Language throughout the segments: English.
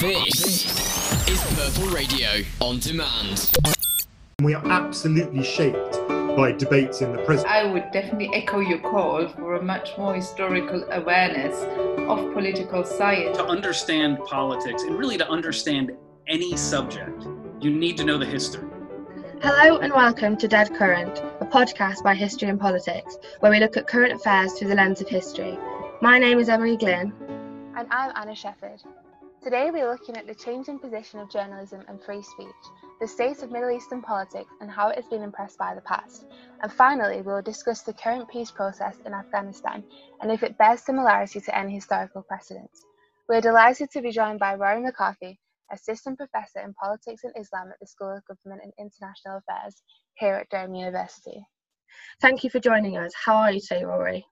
This is Purple Radio on demand. We are absolutely shaped by debates in the present. I would definitely echo your call for a much more historical awareness of political science. To understand politics and really to understand any subject, you need to know the history. Hello and welcome to Dead Current, a podcast by History and Politics, where we look at current affairs through the lens of history. My name is Emily Glynn. And I'm Anna Shepherd. Today we are looking at the changing position of journalism and free speech, the state of Middle Eastern politics and how it has been impressed by the past. And finally, we will discuss the current peace process in Afghanistan and if it bears similarity to any historical precedents. We are delighted to be joined by Rory McCarthy, Assistant Professor in Politics and Islam at the School of Government and International Affairs here at Durham University. Thank you for joining us. How are you today, Rory?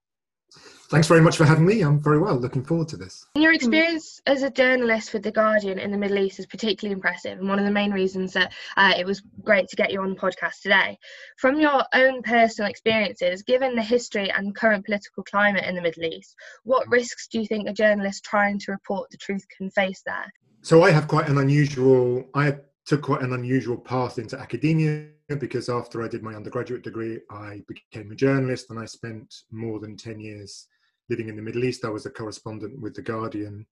Thanks very much for having me. I'm very well. Looking forward to this. Your experience as a journalist with The Guardian in the Middle East is particularly impressive, and one of the main reasons that uh, it was great to get you on the podcast today. From your own personal experiences, given the history and current political climate in the Middle East, what risks do you think a journalist trying to report the truth can face there? So I have quite an unusual. I took quite an unusual path into academia because after I did my undergraduate degree, I became a journalist and I spent more than 10 years living in the Middle East. I was a correspondent with The Guardian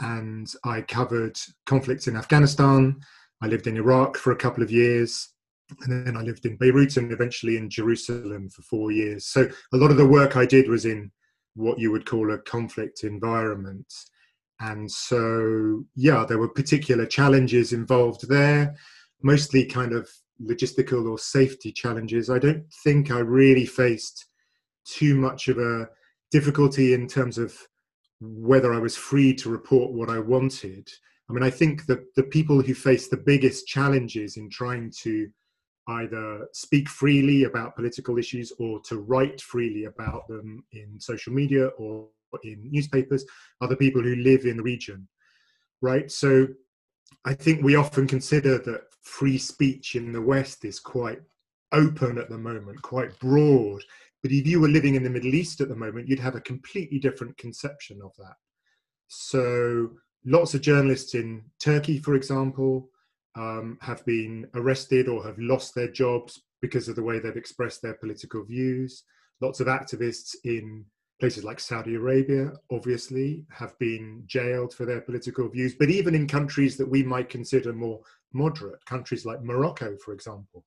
and I covered conflicts in Afghanistan. I lived in Iraq for a couple of years and then I lived in Beirut and eventually in Jerusalem for four years. So a lot of the work I did was in what you would call a conflict environment. And so, yeah, there were particular challenges involved there, mostly kind of logistical or safety challenges. I don't think I really faced too much of a difficulty in terms of whether I was free to report what I wanted. I mean, I think that the people who face the biggest challenges in trying to either speak freely about political issues or to write freely about them in social media or in newspapers are the people who live in the region, right? So I think we often consider that free speech in the West is quite open at the moment, quite broad. But if you were living in the Middle East at the moment, you'd have a completely different conception of that. So lots of journalists in Turkey, for example, um, have been arrested or have lost their jobs because of the way they've expressed their political views. Lots of activists in places like Saudi Arabia, obviously, have been jailed for their political views. But even in countries that we might consider more moderate, countries like Morocco, for example,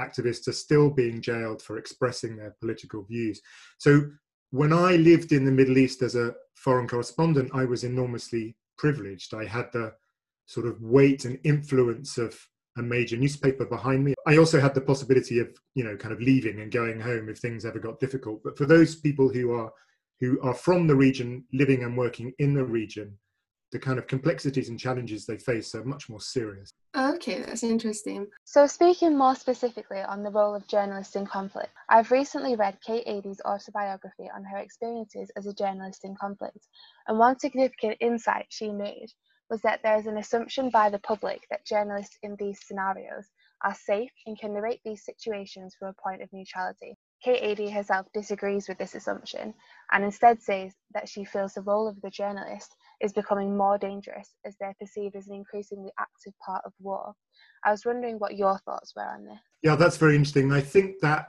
activists are still being jailed for expressing their political views. So when I lived in the Middle East as a foreign correspondent, I was enormously privileged. I had the sort of weight and influence of a major newspaper behind me. I also had the possibility of, you know, kind of leaving and going home if things ever got difficult. But for those people who are who are from the region, living and working in the region, the kind of complexities and challenges they face are much more serious. Okay, that's interesting. So, speaking more specifically on the role of journalists in conflict, I've recently read Kate Adie's autobiography on her experiences as a journalist in conflict, and one significant insight she made was that there is an assumption by the public that journalists in these scenarios are safe and can narrate these situations from a point of neutrality. Adie herself disagrees with this assumption and instead says that she feels the role of the journalist is becoming more dangerous as they're perceived as an increasingly active part of war. I was wondering what your thoughts were on this. Yeah, that's very interesting. I think that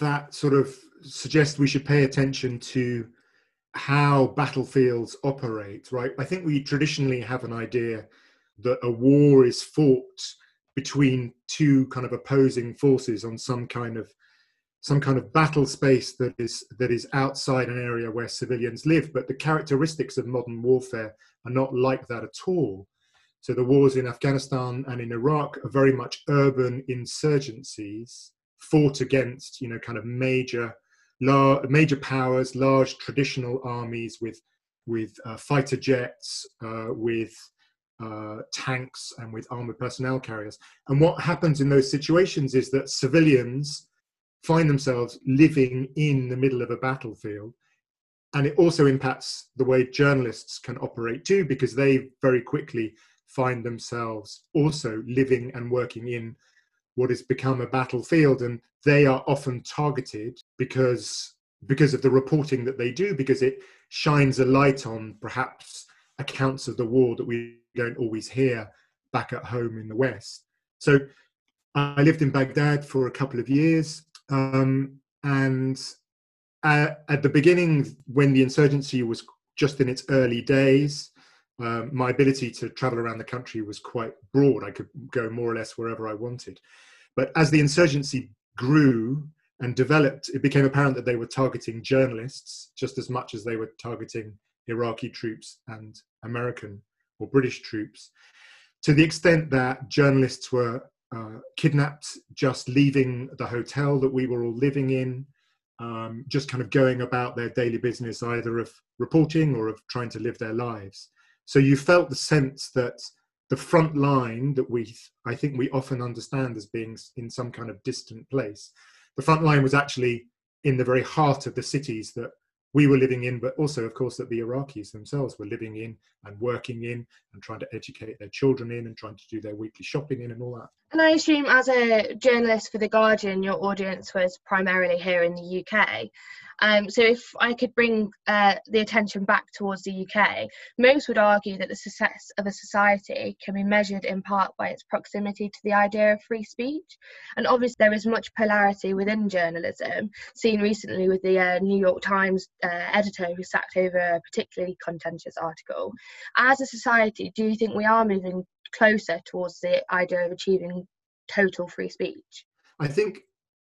that sort of suggests we should pay attention to how battlefields operate, right? I think we traditionally have an idea that a war is fought between two kind of opposing forces on some kind of some kind of battle space that is that is outside an area where civilians live but the characteristics of modern warfare are not like that at all. So the wars in afghanistan and in iraq are very much urban insurgencies fought against you know kind of major major powers large traditional armies with with uh, fighter jets uh, with uh, tanks and with armored personnel carriers. And what happens in those situations is that civilians find themselves living in the middle of a battlefield. And it also impacts the way journalists can operate too, because they very quickly find themselves also living and working in what has become a battlefield. And they are often targeted because because of the reporting that they do, because it shines a light on perhaps accounts of the war that we don't always hear back at home in the West. So I lived in Baghdad for a couple of years, um, and uh, at the beginning, when the insurgency was just in its early days, um, my ability to travel around the country was quite broad. I could go more or less wherever I wanted. But as the insurgency grew and developed, it became apparent that they were targeting journalists just as much as they were targeting Iraqi troops and American or British troops, to the extent that journalists were uh, kidnapped just leaving the hotel that we were all living in, um, just kind of going about their daily business, either of reporting or of trying to live their lives. So you felt the sense that the front line that we, I think we often understand as being in some kind of distant place, the front line was actually in the very heart of the cities that we were living in, but also, of course, that the Iraqis themselves were living in and working in and trying to educate their children in and trying to do their weekly shopping in and all that. And I assume, as a journalist for The Guardian, your audience was primarily here in the UK. Um, so, if I could bring uh, the attention back towards the UK, most would argue that the success of a society can be measured in part by its proximity to the idea of free speech. And obviously, there is much polarity within journalism, seen recently with the uh, New York Times uh, editor who sacked over a particularly contentious article. As a society, do you think we are moving closer towards the idea of achieving total free speech? I think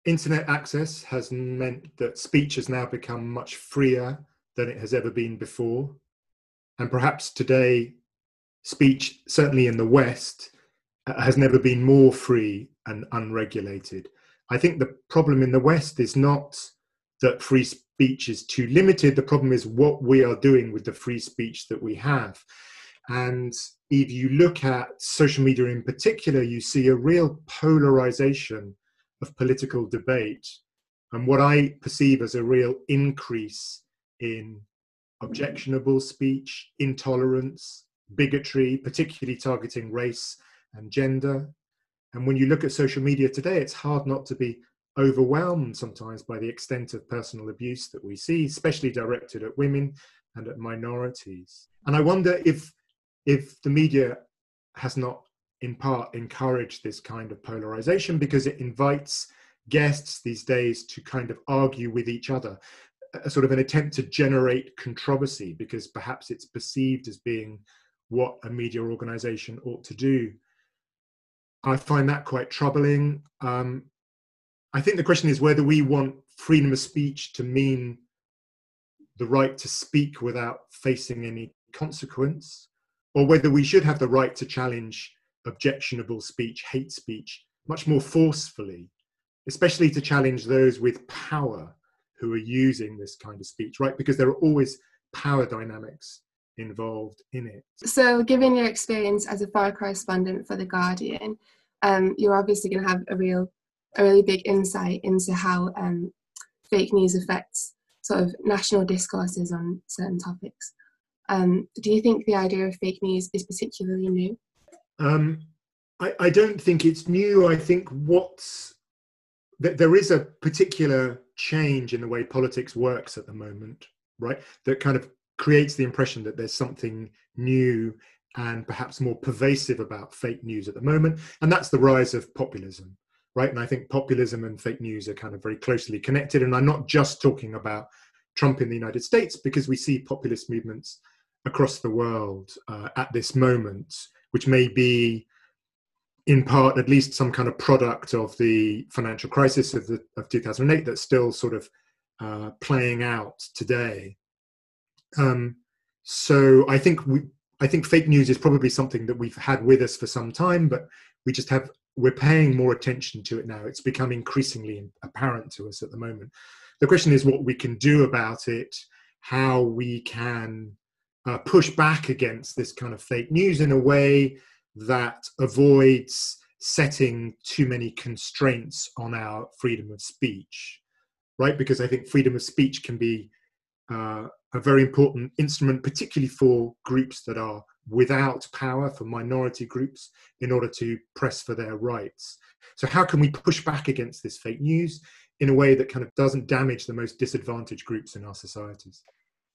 internet access has meant that speech has now become much freer than it has ever been before. And perhaps today, speech, certainly in the West, uh, has never been more free and unregulated. I think the problem in the West is not that free speech is too limited. The problem is what we are doing with the free speech that we have. And if you look at social media in particular, you see a real polarization of political debate and what I perceive as a real increase in objectionable speech, intolerance, bigotry, particularly targeting race and gender. And when you look at social media today, it's hard not to be overwhelmed sometimes by the extent of personal abuse that we see, especially directed at women and at minorities. And I wonder if if the media has not in part encouraged this kind of polarization because it invites guests these days to kind of argue with each other a sort of an attempt to generate controversy because perhaps it's perceived as being what a media organization ought to do i find that quite troubling um, i think the question is whether we want freedom of speech to mean the right to speak without facing any consequence or whether we should have the right to challenge objectionable speech, hate speech, much more forcefully, especially to challenge those with power who are using this kind of speech, right? Because there are always power dynamics involved in it. So, given your experience as a foreign correspondent for The Guardian, um, you're obviously going to have a real, a really big insight into how um, fake news affects sort of national discourses on certain topics. Um, do you think the idea of fake news is particularly new? Um, I, I, don't think it's new. I think what's that there is a particular change in the way politics works at the moment, right? That kind of creates the impression that there's something new and perhaps more pervasive about fake news at the moment, and that's the rise of populism, right? And I think populism and fake news are kind of very closely connected. And I'm not just talking about Trump in the United States because we see populist movements across the world uh, at this moment which may be in part at least some kind of product of the financial crisis of, the, of 2008 that's still sort of uh, playing out today. Um, so I think we, I think fake news is probably something that we've had with us for some time, but we just have we're paying more attention to it now. It's become increasingly apparent to us at the moment. The question is what we can do about it, how we can uh, push back against this kind of fake news in a way that avoids setting too many constraints on our freedom of speech, right? Because I think freedom of speech can be uh, a very important instrument, particularly for groups that are without power, for minority groups, in order to press for their rights. So, how can we push back against this fake news in a way that kind of doesn't damage the most disadvantaged groups in our societies?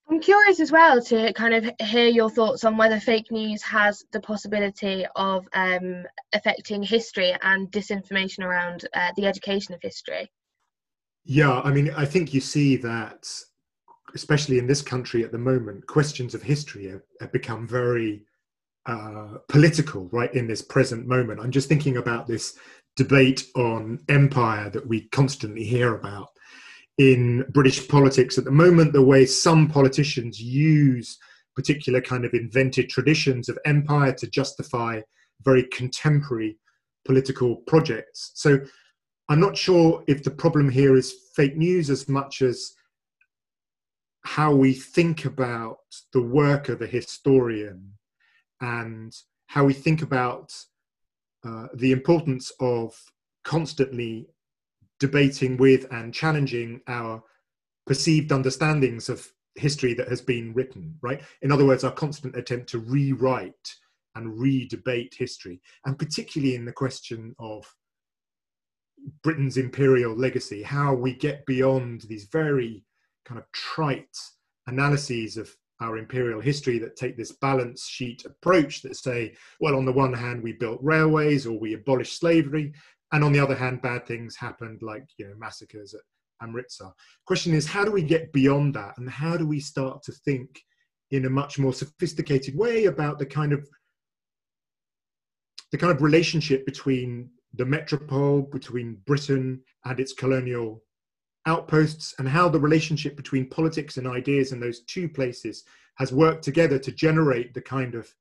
I'm curious as well to kind of hear your thoughts on whether fake news has the possibility of um, affecting history and disinformation around uh, the education of history. Yeah, I mean, I think you see that, especially in this country at the moment, questions of history have, have become very uh, political, right, in this present moment. I'm just thinking about this debate on empire that we constantly hear about in British politics at the moment, the way some politicians use particular kind of invented traditions of empire to justify very contemporary political projects. So I'm not sure if the problem here is fake news as much as how we think about the work of a historian and how we think about uh, the importance of constantly debating with and challenging our perceived understandings of history that has been written, right? In other words, our constant attempt to rewrite and re-debate history, and particularly in the question of Britain's imperial legacy, how we get beyond these very kind of trite analyses of our imperial history that take this balance sheet approach that say, well, on the one hand, we built railways or we abolished slavery, and on the other hand, bad things happened, like you know massacres at Amritsar. Question is, how do we get beyond that, and how do we start to think in a much more sophisticated way about the kind of the kind of relationship between the metropole, between Britain and its colonial outposts, and how the relationship between politics and ideas in those two places has worked together to generate the kind of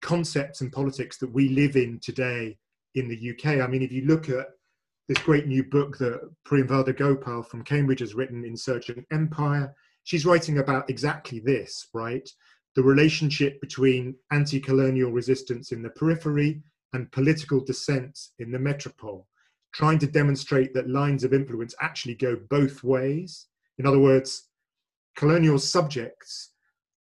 concepts and politics that we live in today in the UK. I mean, if you look at this great new book that Priyamvada Gopal from Cambridge has written, Insurgent Empire, she's writing about exactly this, right? The relationship between anti colonial resistance in the periphery and political dissent in the metropole, trying to demonstrate that lines of influence actually go both ways. In other words, colonial subjects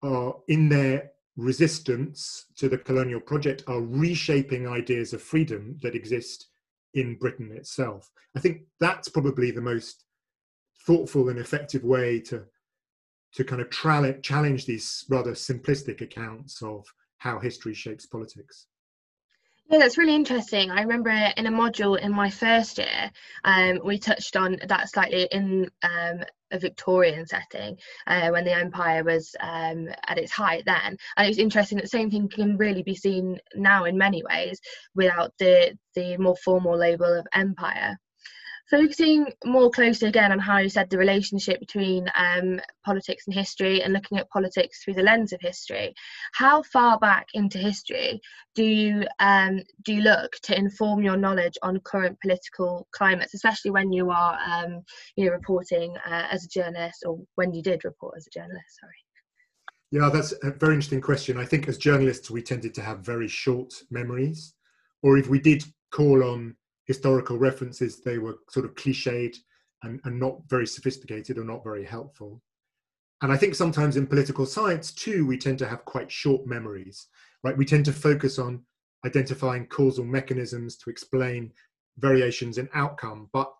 are in their resistance to the colonial project are reshaping ideas of freedom that exist in Britain itself. I think that's probably the most thoughtful and effective way to to kind of challenge these rather simplistic accounts of how history shapes politics. Yeah, that's really interesting. I remember in a module in my first year, um, we touched on that slightly in um, a Victorian setting uh, when the empire was um, at its height then. And it's interesting that the same thing can really be seen now in many ways without the, the more formal label of empire. Focusing more closely again on how you said the relationship between um, politics and history and looking at politics through the lens of history, how far back into history do you um, do you look to inform your knowledge on current political climates, especially when you are um, you know reporting uh, as a journalist or when you did report as a journalist? Sorry. Yeah, that's a very interesting question. I think as journalists we tended to have very short memories, or if we did call on historical references, they were sort of cliched and, and not very sophisticated or not very helpful. And I think sometimes in political science too, we tend to have quite short memories, right? We tend to focus on identifying causal mechanisms to explain variations in outcome. But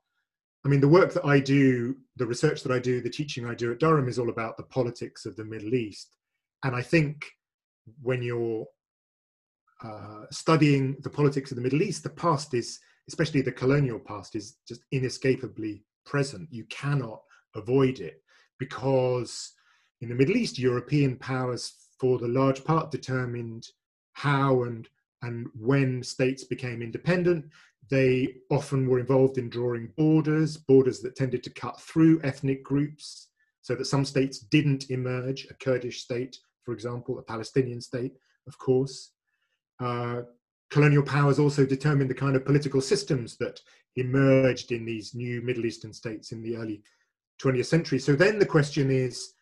I mean, the work that I do, the research that I do, the teaching I do at Durham is all about the politics of the Middle East. And I think when you're uh, studying the politics of the Middle East, the past is especially the colonial past, is just inescapably present. You cannot avoid it because in the Middle East, European powers, for the large part, determined how and and when states became independent. They often were involved in drawing borders, borders that tended to cut through ethnic groups, so that some states didn't emerge. A Kurdish state, for example, a Palestinian state, of course. Uh, colonial powers also determined the kind of political systems that emerged in these new Middle Eastern states in the early 20th century. So then the question is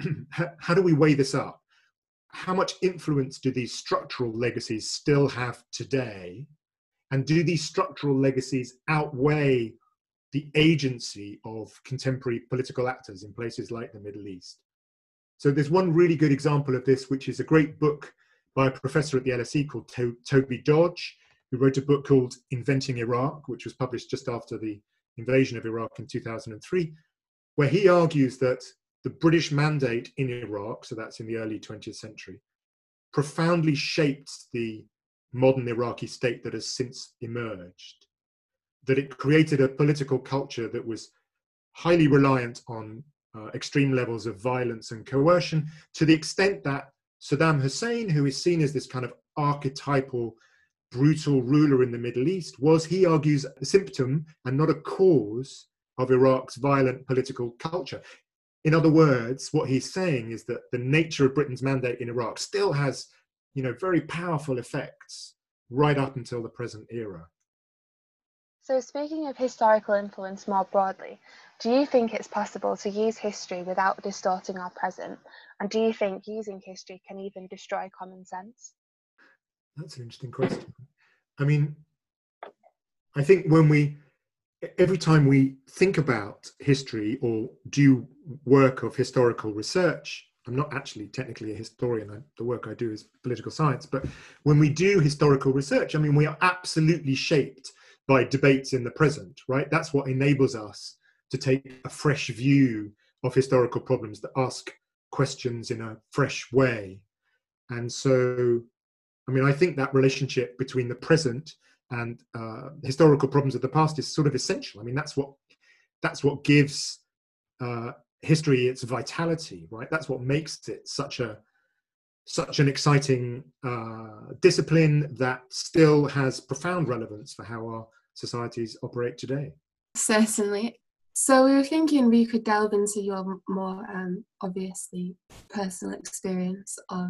how do we weigh this up? How much influence do these structural legacies still have today? And do these structural legacies outweigh the agency of contemporary political actors in places like the Middle East? So there's one really good example of this, which is a great book by a professor at the LSE called to- Toby Dodge, who wrote a book called Inventing Iraq, which was published just after the invasion of Iraq in 2003, where he argues that the British mandate in Iraq, so that's in the early 20th century, profoundly shaped the modern Iraqi state that has since emerged. That it created a political culture that was highly reliant on uh, extreme levels of violence and coercion to the extent that Saddam Hussein, who is seen as this kind of archetypal brutal ruler in the Middle East, was, he argues, a symptom and not a cause of Iraq's violent political culture. In other words, what he's saying is that the nature of Britain's mandate in Iraq still has, you know, very powerful effects right up until the present era. So, speaking of historical influence more broadly, do you think it's possible to use history without distorting our present? And do you think using history can even destroy common sense? That's an interesting question. I mean, I think when we every time we think about history or do work of historical research, I'm not actually technically a historian. I, the work I do is political science. But when we do historical research, I mean, we are absolutely shaped by debates in the present, right? That's what enables us to take a fresh view of historical problems that ask questions in a fresh way. And so, I mean, I think that relationship between the present and uh, historical problems of the past is sort of essential. I mean, that's what that's what gives uh, history its vitality, right? That's what makes it such a such an exciting uh, discipline that still has profound relevance for how our societies operate today. Certainly. So we were thinking we could delve into your more um, obviously personal experience of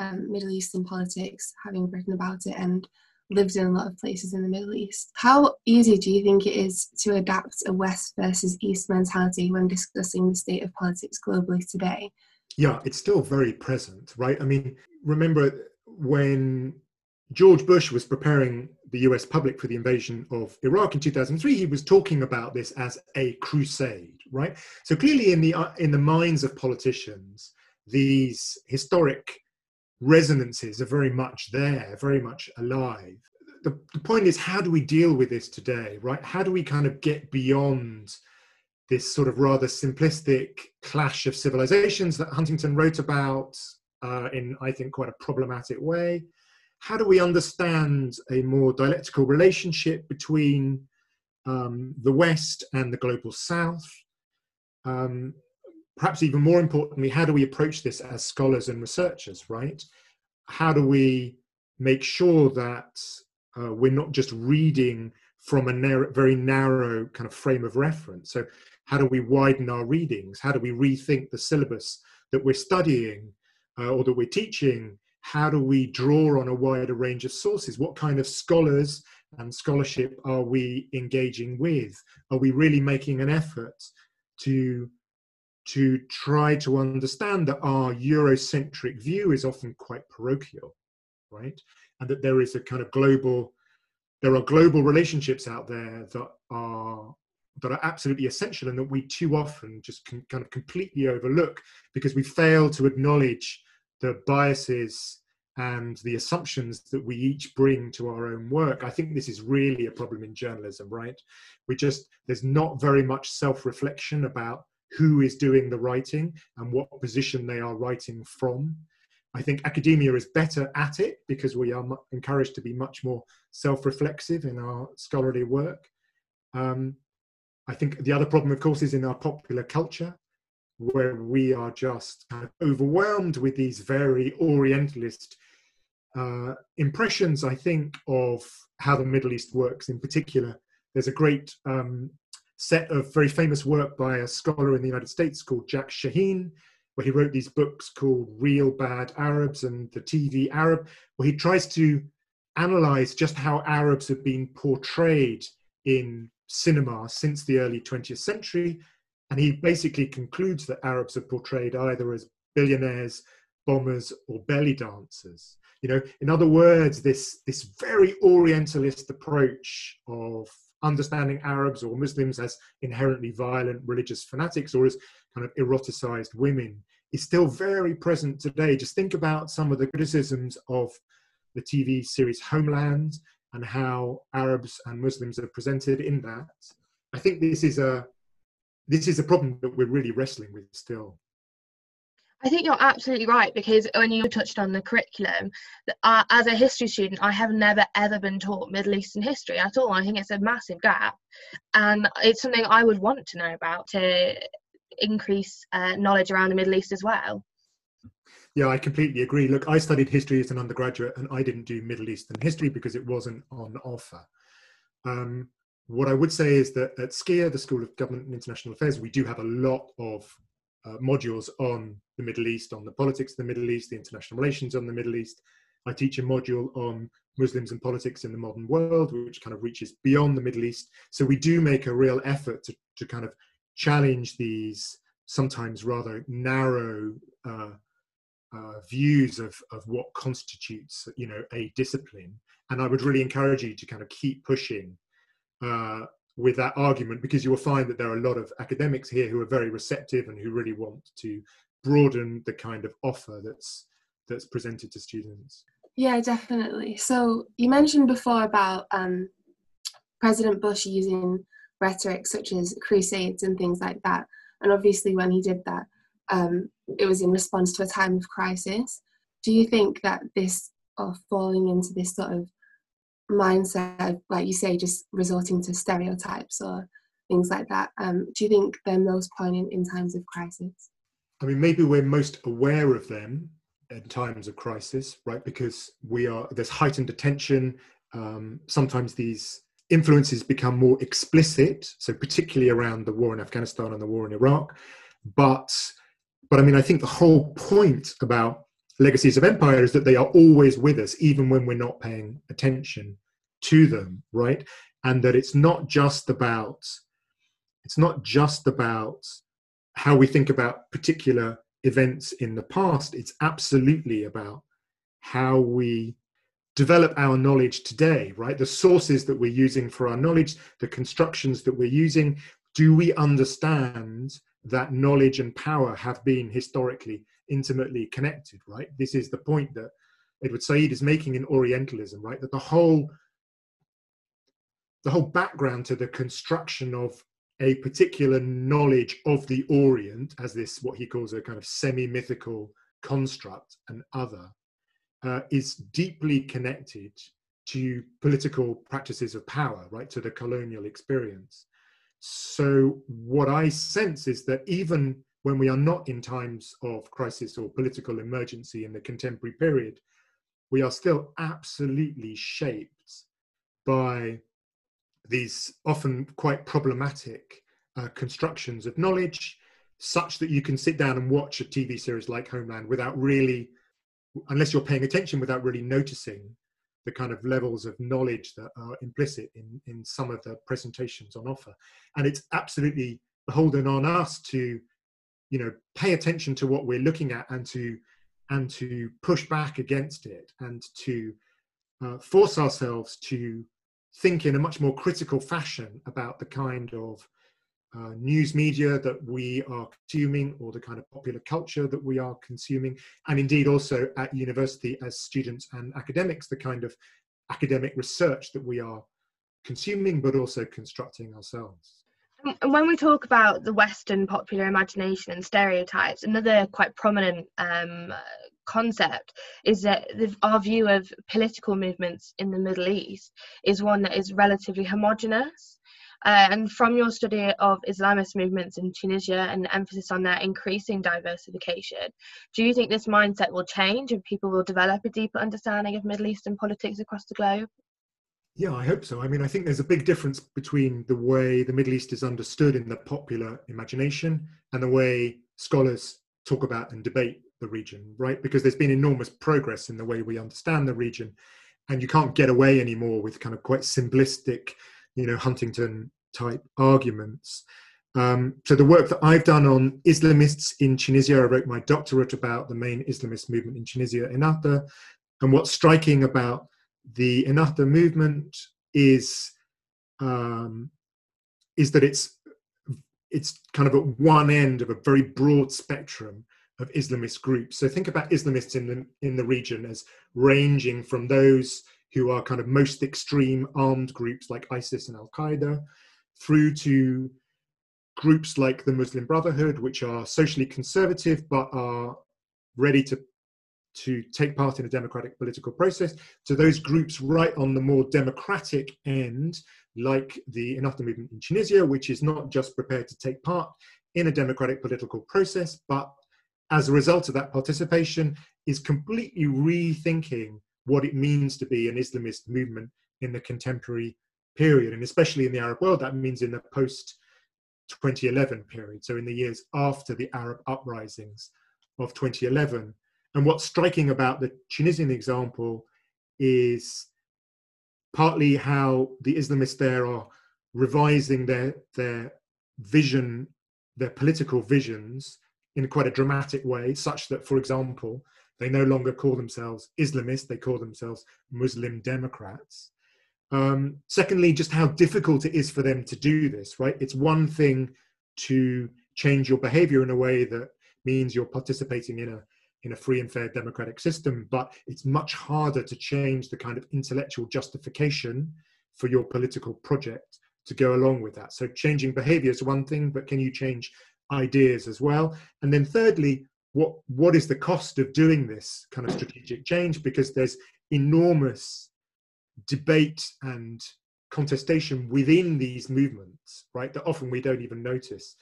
um, Middle Eastern politics, having written about it and lived in a lot of places in the Middle East. How easy do you think it is to adapt a West versus East mentality when discussing the state of politics globally today? Yeah, it's still very present, right? I mean, remember when George Bush was preparing the US public for the invasion of Iraq in 2003, he was talking about this as a crusade, right? So clearly, in the uh, in the minds of politicians, these historic resonances are very much there, very much alive. The, the point is, how do we deal with this today, right? How do we kind of get beyond this sort of rather simplistic clash of civilizations that Huntington wrote about uh, in, I think, quite a problematic way? How do we understand a more dialectical relationship between um, the West and the global South? Um, perhaps even more importantly, how do we approach this as scholars and researchers, right? How do we make sure that uh, we're not just reading from a narrow, very narrow kind of frame of reference? So, how do we widen our readings? How do we rethink the syllabus that we're studying uh, or that we're teaching? How do we draw on a wider range of sources? What kind of scholars and scholarship are we engaging with? Are we really making an effort to to try to understand that our Eurocentric view is often quite parochial, right? And that there is a kind of global, there are global relationships out there that are that are absolutely essential and that we too often just can kind of completely overlook because we fail to acknowledge the biases and the assumptions that we each bring to our own work. I think this is really a problem in journalism, right? We just, there's not very much self reflection about who is doing the writing and what position they are writing from. I think academia is better at it because we are encouraged to be much more self reflexive in our scholarly work. Um, I think the other problem, of course, is in our popular culture, where we are just kind of overwhelmed with these very Orientalist uh, impressions, I think, of how the Middle East works in particular. There's a great um, set of very famous work by a scholar in the United States called Jack Shaheen, where he wrote these books called Reel Bad Arabs and The TV Arab, where he tries to analyze just how Arabs have been portrayed in cinema since the early 20th century. And he basically concludes that Arabs are portrayed either as billionaires, bombers, or belly dancers. You know, in other words, this, this very Orientalist approach of understanding Arabs or Muslims as inherently violent religious fanatics or as kind of eroticized women is still very present today. Just think about some of the criticisms of the TV series Homeland and how Arabs and Muslims are presented in that. I think this is a this is a problem that we're really wrestling with still. I think you're absolutely right because when you touched on the curriculum, uh, as a history student, I have never ever been taught Middle Eastern history at all. I think it's a massive gap, and it's something I would want to know about to increase uh, knowledge around the Middle East as well. Yeah, I completely agree. Look, I studied history as an undergraduate, and I didn't do Middle Eastern history because it wasn't on offer. Um, what I would say is that at SGIA, the School of Government and International Affairs, we do have a lot of uh, modules on the Middle East, on the politics of the Middle East, the international relations on the Middle East. I teach a module on Muslims and politics in the modern world, which kind of reaches beyond the Middle East. So we do make a real effort to, to kind of challenge these sometimes rather narrow uh, uh, views of, of what constitutes, you know, a discipline. And I would really encourage you to kind of keep pushing uh, with that argument because you will find that there are a lot of academics here who are very receptive and who really want to broaden the kind of offer that's that's presented to students. Yeah definitely. So you mentioned before about um, president bush using rhetoric such as crusades and things like that. And obviously when he did that um, it was in response to a time of crisis. Do you think that this of falling into this sort of mindset, like you say, just resorting to stereotypes or things like that. Um, do you think they're most poignant in times of crisis? I mean, maybe we're most aware of them in times of crisis, right? Because we are there's heightened attention. Um, sometimes these influences become more explicit, so particularly around the war in Afghanistan and the war in Iraq. But but I mean, I think the whole point about legacies of empire is that they are always with us, even when we're not paying attention to them, right? And that it's not just about it's not just about how we think about particular events in the past. It's absolutely about how we develop our knowledge today, right? The sources that we're using for our knowledge, the constructions that we're using. Do we understand that knowledge and power have been historically intimately connected, right? This is the point that Edward Said is making in Orientalism, right? That the whole the whole background to the construction of a particular knowledge of the Orient as this what he calls a kind of semi-mythical construct and other uh, is deeply connected to political practices of power, right, to the colonial experience. So what I sense is that even when we are not in times of crisis or political emergency in the contemporary period, we are still absolutely shaped by these often quite problematic uh, constructions of knowledge, such that you can sit down and watch a TV series like Homeland without really, unless you're paying attention, without really noticing the kind of levels of knowledge that are implicit in, in some of the presentations on offer. And it's absolutely beholden on us to you know pay attention to what we're looking at and to and to push back against it and to uh, force ourselves to think in a much more critical fashion about the kind of uh, news media that we are consuming or the kind of popular culture that we are consuming and indeed also at university as students and academics the kind of academic research that we are consuming but also constructing ourselves when we talk about the Western popular imagination and stereotypes, another quite prominent um, concept is that the, our view of political movements in the Middle East is one that is relatively homogenous. Uh, and from your study of Islamist movements in Tunisia and emphasis on their increasing diversification, do you think this mindset will change and people will develop a deeper understanding of Middle Eastern politics across the globe? Yeah, I hope so. I mean, I think there's a big difference between the way the Middle East is understood in the popular imagination and the way scholars talk about and debate the region, right? Because there's been enormous progress in the way we understand the region, and you can't get away anymore with kind of quite simplistic, you know, Huntington type arguments. Um, so the work that I've done on Islamists in Tunisia, I wrote my doctorate about the main Islamist movement in Tunisia, Ennahda, and what's striking about the Ennahda movement is um, is that it's it's kind of at one end of a very broad spectrum of Islamist groups. So think about Islamists in the in the region as ranging from those who are kind of most extreme armed groups like ISIS and Al Qaeda, through to groups like the Muslim Brotherhood, which are socially conservative but are ready to to take part in a democratic political process, to those groups right on the more democratic end, like the Ennahda movement in Tunisia, which is not just prepared to take part in a democratic political process, but as a result of that participation, is completely rethinking what it means to be an Islamist movement in the contemporary period, and especially in the Arab world, that means in the post 2011 period, so in the years after the Arab uprisings of 2011. And what's striking about the Tunisian example is partly how the Islamists there are revising their their vision, their political visions in quite a dramatic way, such that, for example, they no longer call themselves Islamists, they call themselves Muslim Democrats. Um, secondly, just how difficult it is for them to do this, right? It's one thing to change your behavior in a way that means you're participating in a in a free and fair democratic system, but it's much harder to change the kind of intellectual justification for your political project to go along with that. So changing behavior is one thing, but can you change ideas as well? And then thirdly, what what is the cost of doing this kind of strategic change? Because there's enormous debate and contestation within these movements, right? That often we don't even notice.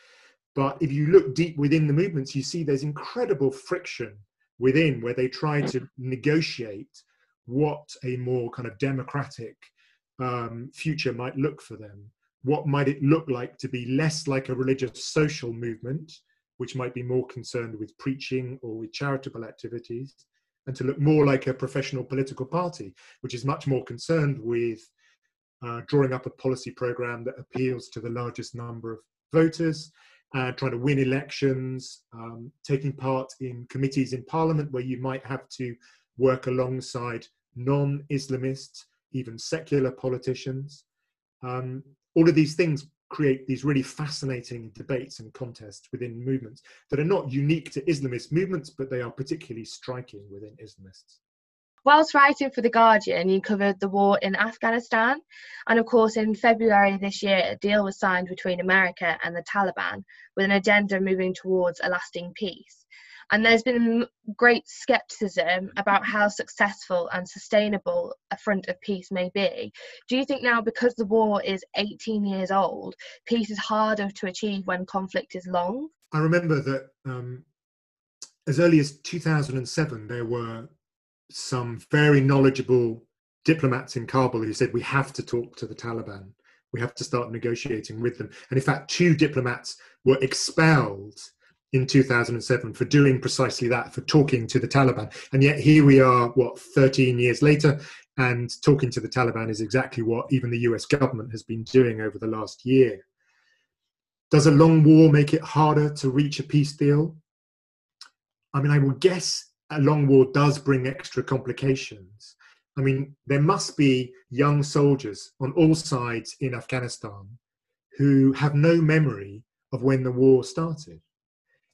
But if you look deep within the movements, you see there's incredible friction within where they try to negotiate what a more kind of democratic um, future might look for them. What might it look like to be less like a religious social movement, which might be more concerned with preaching or with charitable activities, and to look more like a professional political party, which is much more concerned with uh, drawing up a policy program that appeals to the largest number of voters, uh, trying to win elections, um, taking part in committees in parliament where you might have to work alongside non Islamists, even secular politicians. Um, all of these things create these really fascinating debates and contests within movements that are not unique to Islamist movements, but they are particularly striking within Islamists. Whilst writing for The Guardian, you covered the war in Afghanistan. And of course, in February this year, a deal was signed between America and the Taliban with an agenda moving towards a lasting peace. And there's been great skepticism about how successful and sustainable a front of peace may be. Do you think now, because the war is 18 years old, peace is harder to achieve when conflict is long? I remember that um, as early as 2007, there were some very knowledgeable diplomats in Kabul who said we have to talk to the Taliban. We have to start negotiating with them. And in fact, two diplomats were expelled in 2007 for doing precisely that, for talking to the Taliban. And yet here we are, what, 13 years later, and talking to the Taliban is exactly what even the US government has been doing over the last year. Does a long war make it harder to reach a peace deal? I mean, I would guess a long war does bring extra complications. I mean, there must be young soldiers on all sides in Afghanistan who have no memory of when the war started,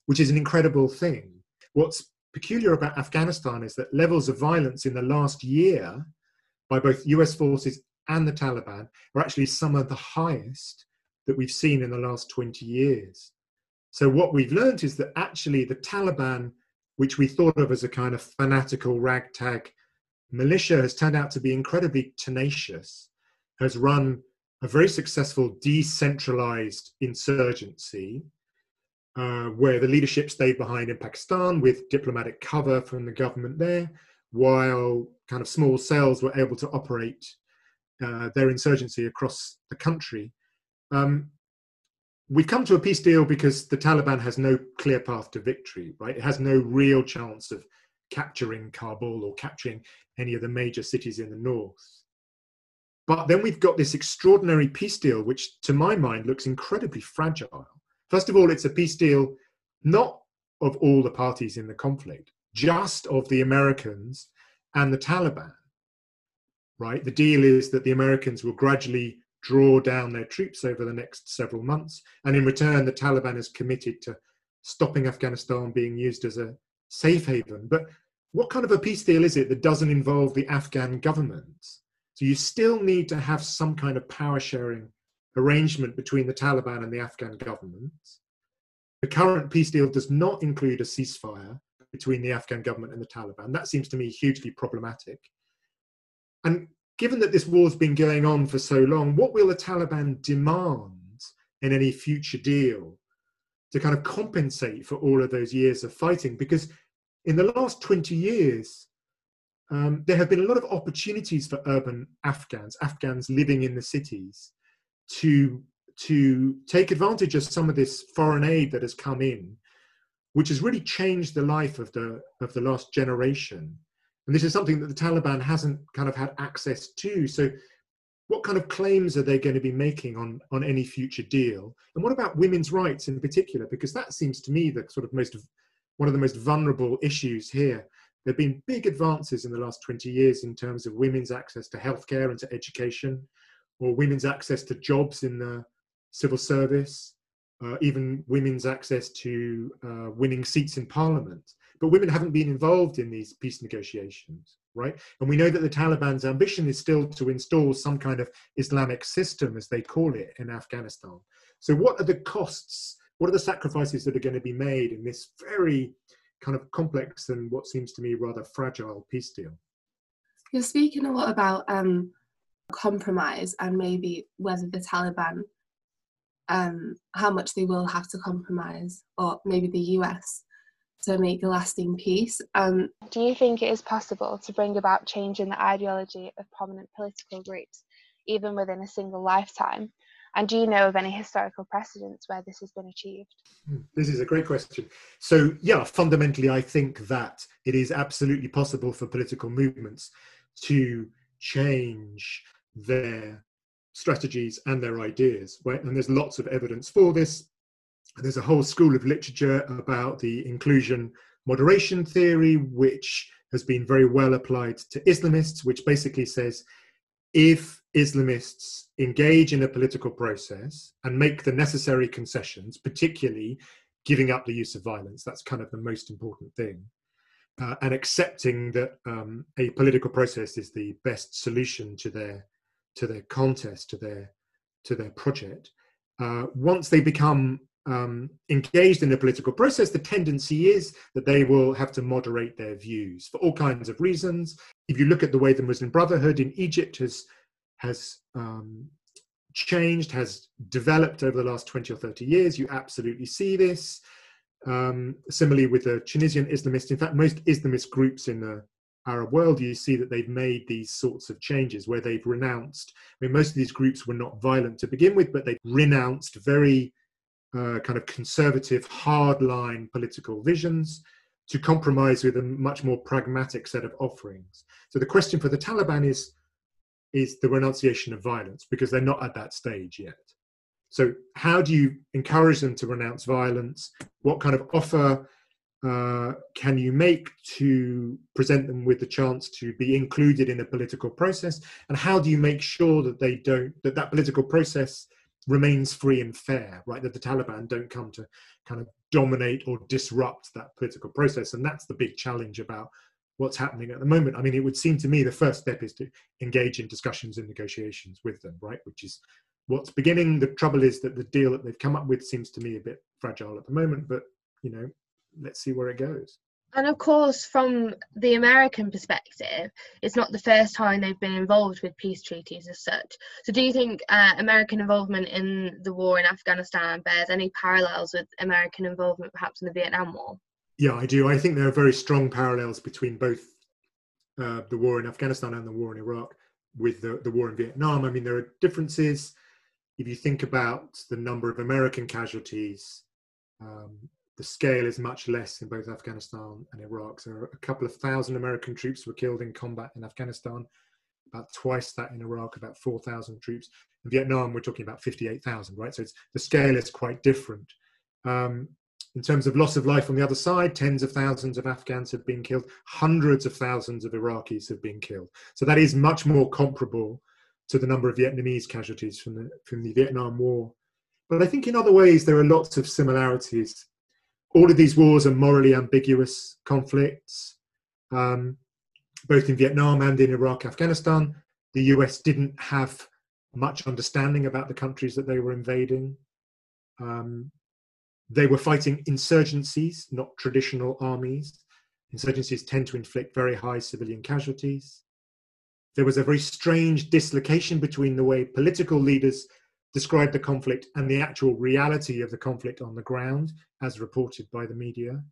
which is an incredible thing. What's peculiar about Afghanistan is that levels of violence in the last year by both US forces and the Taliban are actually some of the highest that we've seen in the last 20 years. So, what we've learned is that actually the Taliban which we thought of as a kind of fanatical ragtag militia, has turned out to be incredibly tenacious, has run a very successful decentralized insurgency uh, where the leadership stayed behind in Pakistan with diplomatic cover from the government there, while kind of small cells were able to operate uh, their insurgency across the country. Um, we come to a peace deal because the Taliban has no clear path to victory, right? It has no real chance of capturing Kabul or capturing any of the major cities in the north. But then we've got this extraordinary peace deal, which to my mind looks incredibly fragile. First of all, it's a peace deal not of all the parties in the conflict, just of the Americans and the Taliban. Right? The deal is that the Americans will gradually draw down their troops over the next several months. And in return, the Taliban is committed to stopping Afghanistan being used as a safe haven. But what kind of a peace deal is it that doesn't involve the Afghan government? So you still need to have some kind of power sharing arrangement between the Taliban and the Afghan government. The current peace deal does not include a ceasefire between the Afghan government and the Taliban. That seems to me hugely problematic. And given that this war's been going on for so long, what will the Taliban demand in any future deal to kind of compensate for all of those years of fighting? Because in the last 20 years, um, there have been a lot of opportunities for urban Afghans, Afghans living in the cities, to to take advantage of some of this foreign aid that has come in, which has really changed the life of the of the last generation. And this is something that the Taliban hasn't kind of had access to. So, what kind of claims are they going to be making on on any future deal? And what about women's rights in particular? Because that seems to me the sort of most one of the most vulnerable issues here. There have been big advances in the last 20 years in terms of women's access to healthcare and to education, or women's access to jobs in the civil service, uh, even women's access to uh, winning seats in parliament. But women haven't been involved in these peace negotiations, right? And we know that the Taliban's ambition is still to install some kind of Islamic system, as they call it, in Afghanistan. So, what are the costs? What are the sacrifices that are going to be made in this very kind of complex and what seems to me rather fragile peace deal? You're speaking a lot about um, compromise and maybe whether the Taliban um, how much they will have to compromise, or maybe the US, to make a lasting peace. Um, Do you think it is possible to bring about change in the ideology of prominent political groups, even within a single lifetime? And do you know of any historical precedents where this has been achieved? Hmm, this is a great question. So, yeah, fundamentally, I think that it is absolutely possible for political movements to change their strategies and their ideas. Right? And there's lots of evidence for this. There's a whole school of literature about the inclusion moderation theory, which has been very well applied to Islamists, which basically says if Islamists engage in a political process and make the necessary concessions, particularly giving up the use of violence, that's kind of the most important thing, uh, and accepting that um, a political process is the best solution to their to their contest, to their to their project. Uh, once they become um, engaged in the political process, the tendency is that they will have to moderate their views for all kinds of reasons. If you look at the way the Muslim Brotherhood in Egypt has has um, changed, has developed over the last 20 or 30 years, you absolutely see this. Um, similarly, with the Tunisian Islamists, in fact, most Islamist groups in the Arab world, you see that they've made these sorts of changes where they've renounced. I mean, most of these groups were not violent to begin with, but they renounced very uh, kind of conservative, hardline political visions to compromise with a much more pragmatic set of offerings. So the question for the Taliban is is the renunciation of violence because they're not at that stage yet. So how do you encourage them to renounce violence? What kind of offer uh, can you make to present them with the chance to be included in a political process and how do you make sure that they don't that that political process remains free and fair right? That the taliban don't come to kind of dominate or disrupt that political process. And that's the big challenge about what's happening at the moment. I mean it would seem to me the first step is to engage in discussions and negotiations with them right? Which is what's beginning. The trouble is that the deal that they've come up with seems to me a bit fragile at the moment but you know let's see where it goes. And of course, from the American perspective, it's not the first time they've been involved with peace treaties as such. So, do you think uh, American involvement in the war in Afghanistan bears any parallels with American involvement perhaps in the Vietnam War? Yeah, I do. I think there are very strong parallels between both uh, the war in Afghanistan and the war in Iraq with the, the war in Vietnam. I mean, there are differences. If you think about the number of American casualties, um, the scale is much less in both Afghanistan and Iraq. So a couple of thousand American troops were killed in combat in Afghanistan, about twice that in Iraq, about 4,000 troops. In Vietnam, we're talking about 58,000, right? So the scale is quite different. Um, in terms of loss of life on the other side, tens of thousands of Afghans have been killed, hundreds of thousands of Iraqis have been killed. So that is much more comparable to the number of Vietnamese casualties from the, from the Vietnam War. But I think in other ways, there are lots of similarities all of these wars are morally ambiguous conflicts. Um, both in Vietnam and in Iraq, Afghanistan, the US didn't have much understanding about the countries that they were invading. Um, they were fighting insurgencies, not traditional armies. Insurgencies tend to inflict very high civilian casualties. There was a very strange dislocation between the way political leaders described the conflict and the actual reality of the conflict on the ground, as reported by the media,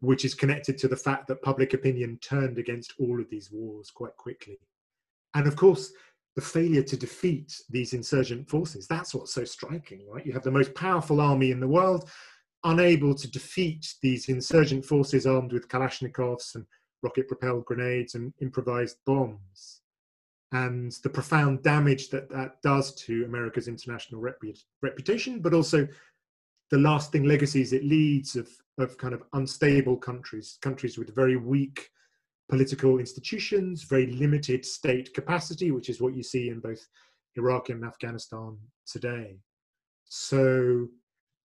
which is connected to the fact that public opinion turned against all of these wars quite quickly. And of course, the failure to defeat these insurgent forces. That's what's so striking, right? You have the most powerful army in the world, unable to defeat these insurgent forces armed with Kalashnikovs and rocket propelled grenades and improvised bombs. And the profound damage that that does to America's international reputation, but also the lasting legacies it leads of, of kind of unstable countries, countries with very weak political institutions, very limited state capacity, which is what you see in both Iraq and Afghanistan today. So,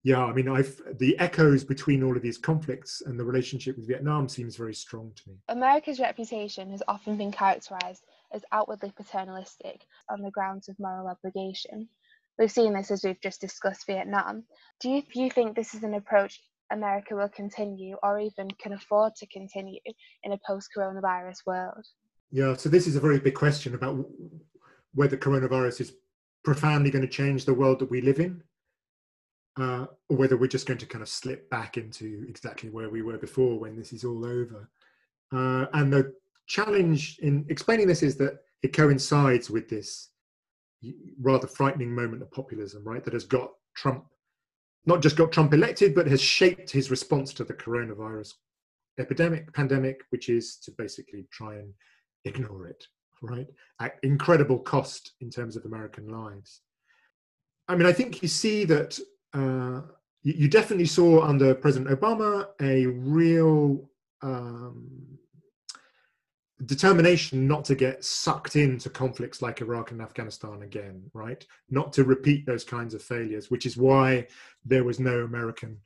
yeah, I mean, I've the echoes between all of these conflicts and the relationship with Vietnam seems very strong to me. America's reputation has often been characterized as outwardly paternalistic on the grounds of moral obligation. We've seen this as we've just discussed Vietnam. Do you, you think this is an approach America will continue or even can afford to continue in a post coronavirus world? Yeah, so this is a very big question about whether coronavirus is profoundly going to change the world that we live in, uh, or whether we're just going to kind of slip back into exactly where we were before when this is all over. Uh, and the challenge in explaining this is that it coincides with this rather frightening moment of populism, right? That has got Trump not just got Trump elected, but has shaped his response to the coronavirus epidemic, pandemic, which is to basically try and ignore it, right? At incredible cost in terms of American lives. I mean, I think you see that uh, you, definitely saw under President Obama a real um, determination not to get sucked into conflicts like Iraq and Afghanistan again, right? Not to repeat those kinds of failures, which is why there was no American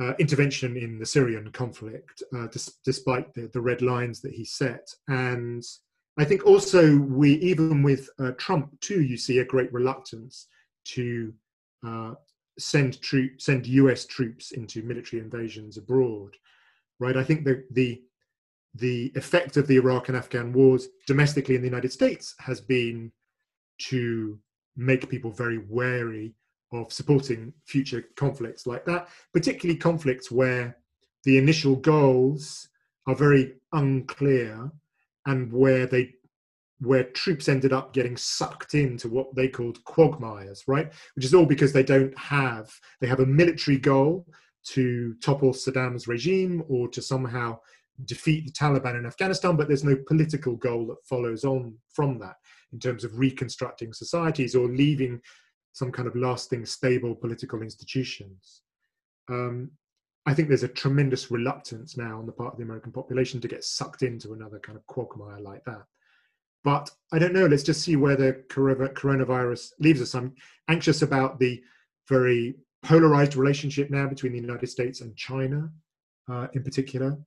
uh, intervention in the Syrian conflict, uh, dis- despite the, the, red lines that he set. And I think also we, even with uh, Trump too, you see a great reluctance to uh, send troops, send U.S. troops into military invasions abroad, right? I think the the the effect of the Iraq and Afghan wars domestically in the United States has been to make people very wary of supporting future conflicts like that, particularly conflicts where the initial goals are very unclear and where they where troops ended up getting sucked into what they called quagmires, right? Which is all because they don't have they have a military goal to topple Saddam's regime or to somehow defeat the Taliban in Afghanistan, but there's no political goal that follows on from that in terms of reconstructing societies or leaving some kind of lasting, stable political institutions. Um, I think there's a tremendous reluctance now on the part of the American population to get sucked into another kind of quagmire like that. But I don't know. Let's just see where the coronavirus leaves us. I'm anxious about the very polarized relationship now between the United States and China, uh, in particular.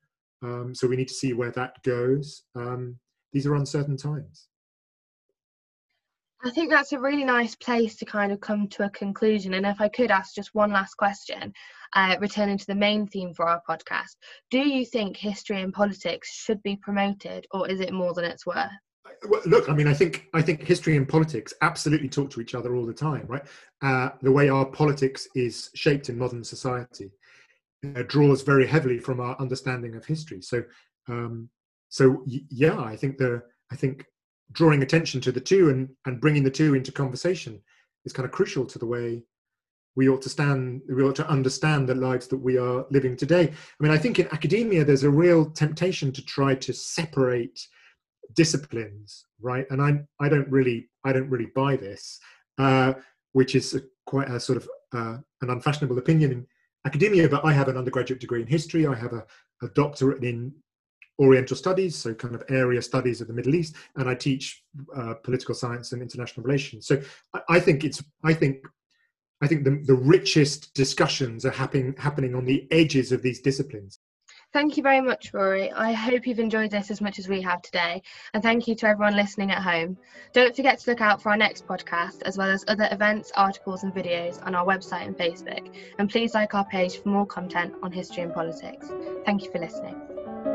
Um, so we need to see where that goes. Um, these are uncertain times. I think that's a really nice place to kind of come to a conclusion. And if I could ask just one last question, uh, returning to the main theme for our podcast, do you think history and politics should be promoted, or is it more than it's worth? Well, look, I mean, I think I think history and politics absolutely talk to each other all the time, right? Uh, the way our politics is shaped in modern society uh, draws very heavily from our understanding of history. So, um, so yeah, I think the I think drawing attention to the two and and bringing the two into conversation is kind of crucial to the way we ought to stand we ought to understand the lives that we are living today i mean i think in academia there's a real temptation to try to separate disciplines right and i i don't really i don't really buy this uh, which is a, quite a sort of uh, an unfashionable opinion in, academia, but I have an undergraduate degree in history. I have a, a doctorate in Oriental Studies, so kind of area studies of the Middle East, and I teach uh, political science and international relations. So I, I, think it's I think I think the, the richest discussions are happening happening on the edges of these disciplines. Thank you very much, Rory. I hope you've enjoyed this as much as we have today, and thank you to everyone listening at home. Don't forget to look out for our next podcast, as well as other events, articles, and videos on our website and Facebook. And please like our page for more content on history and politics. Thank you for listening.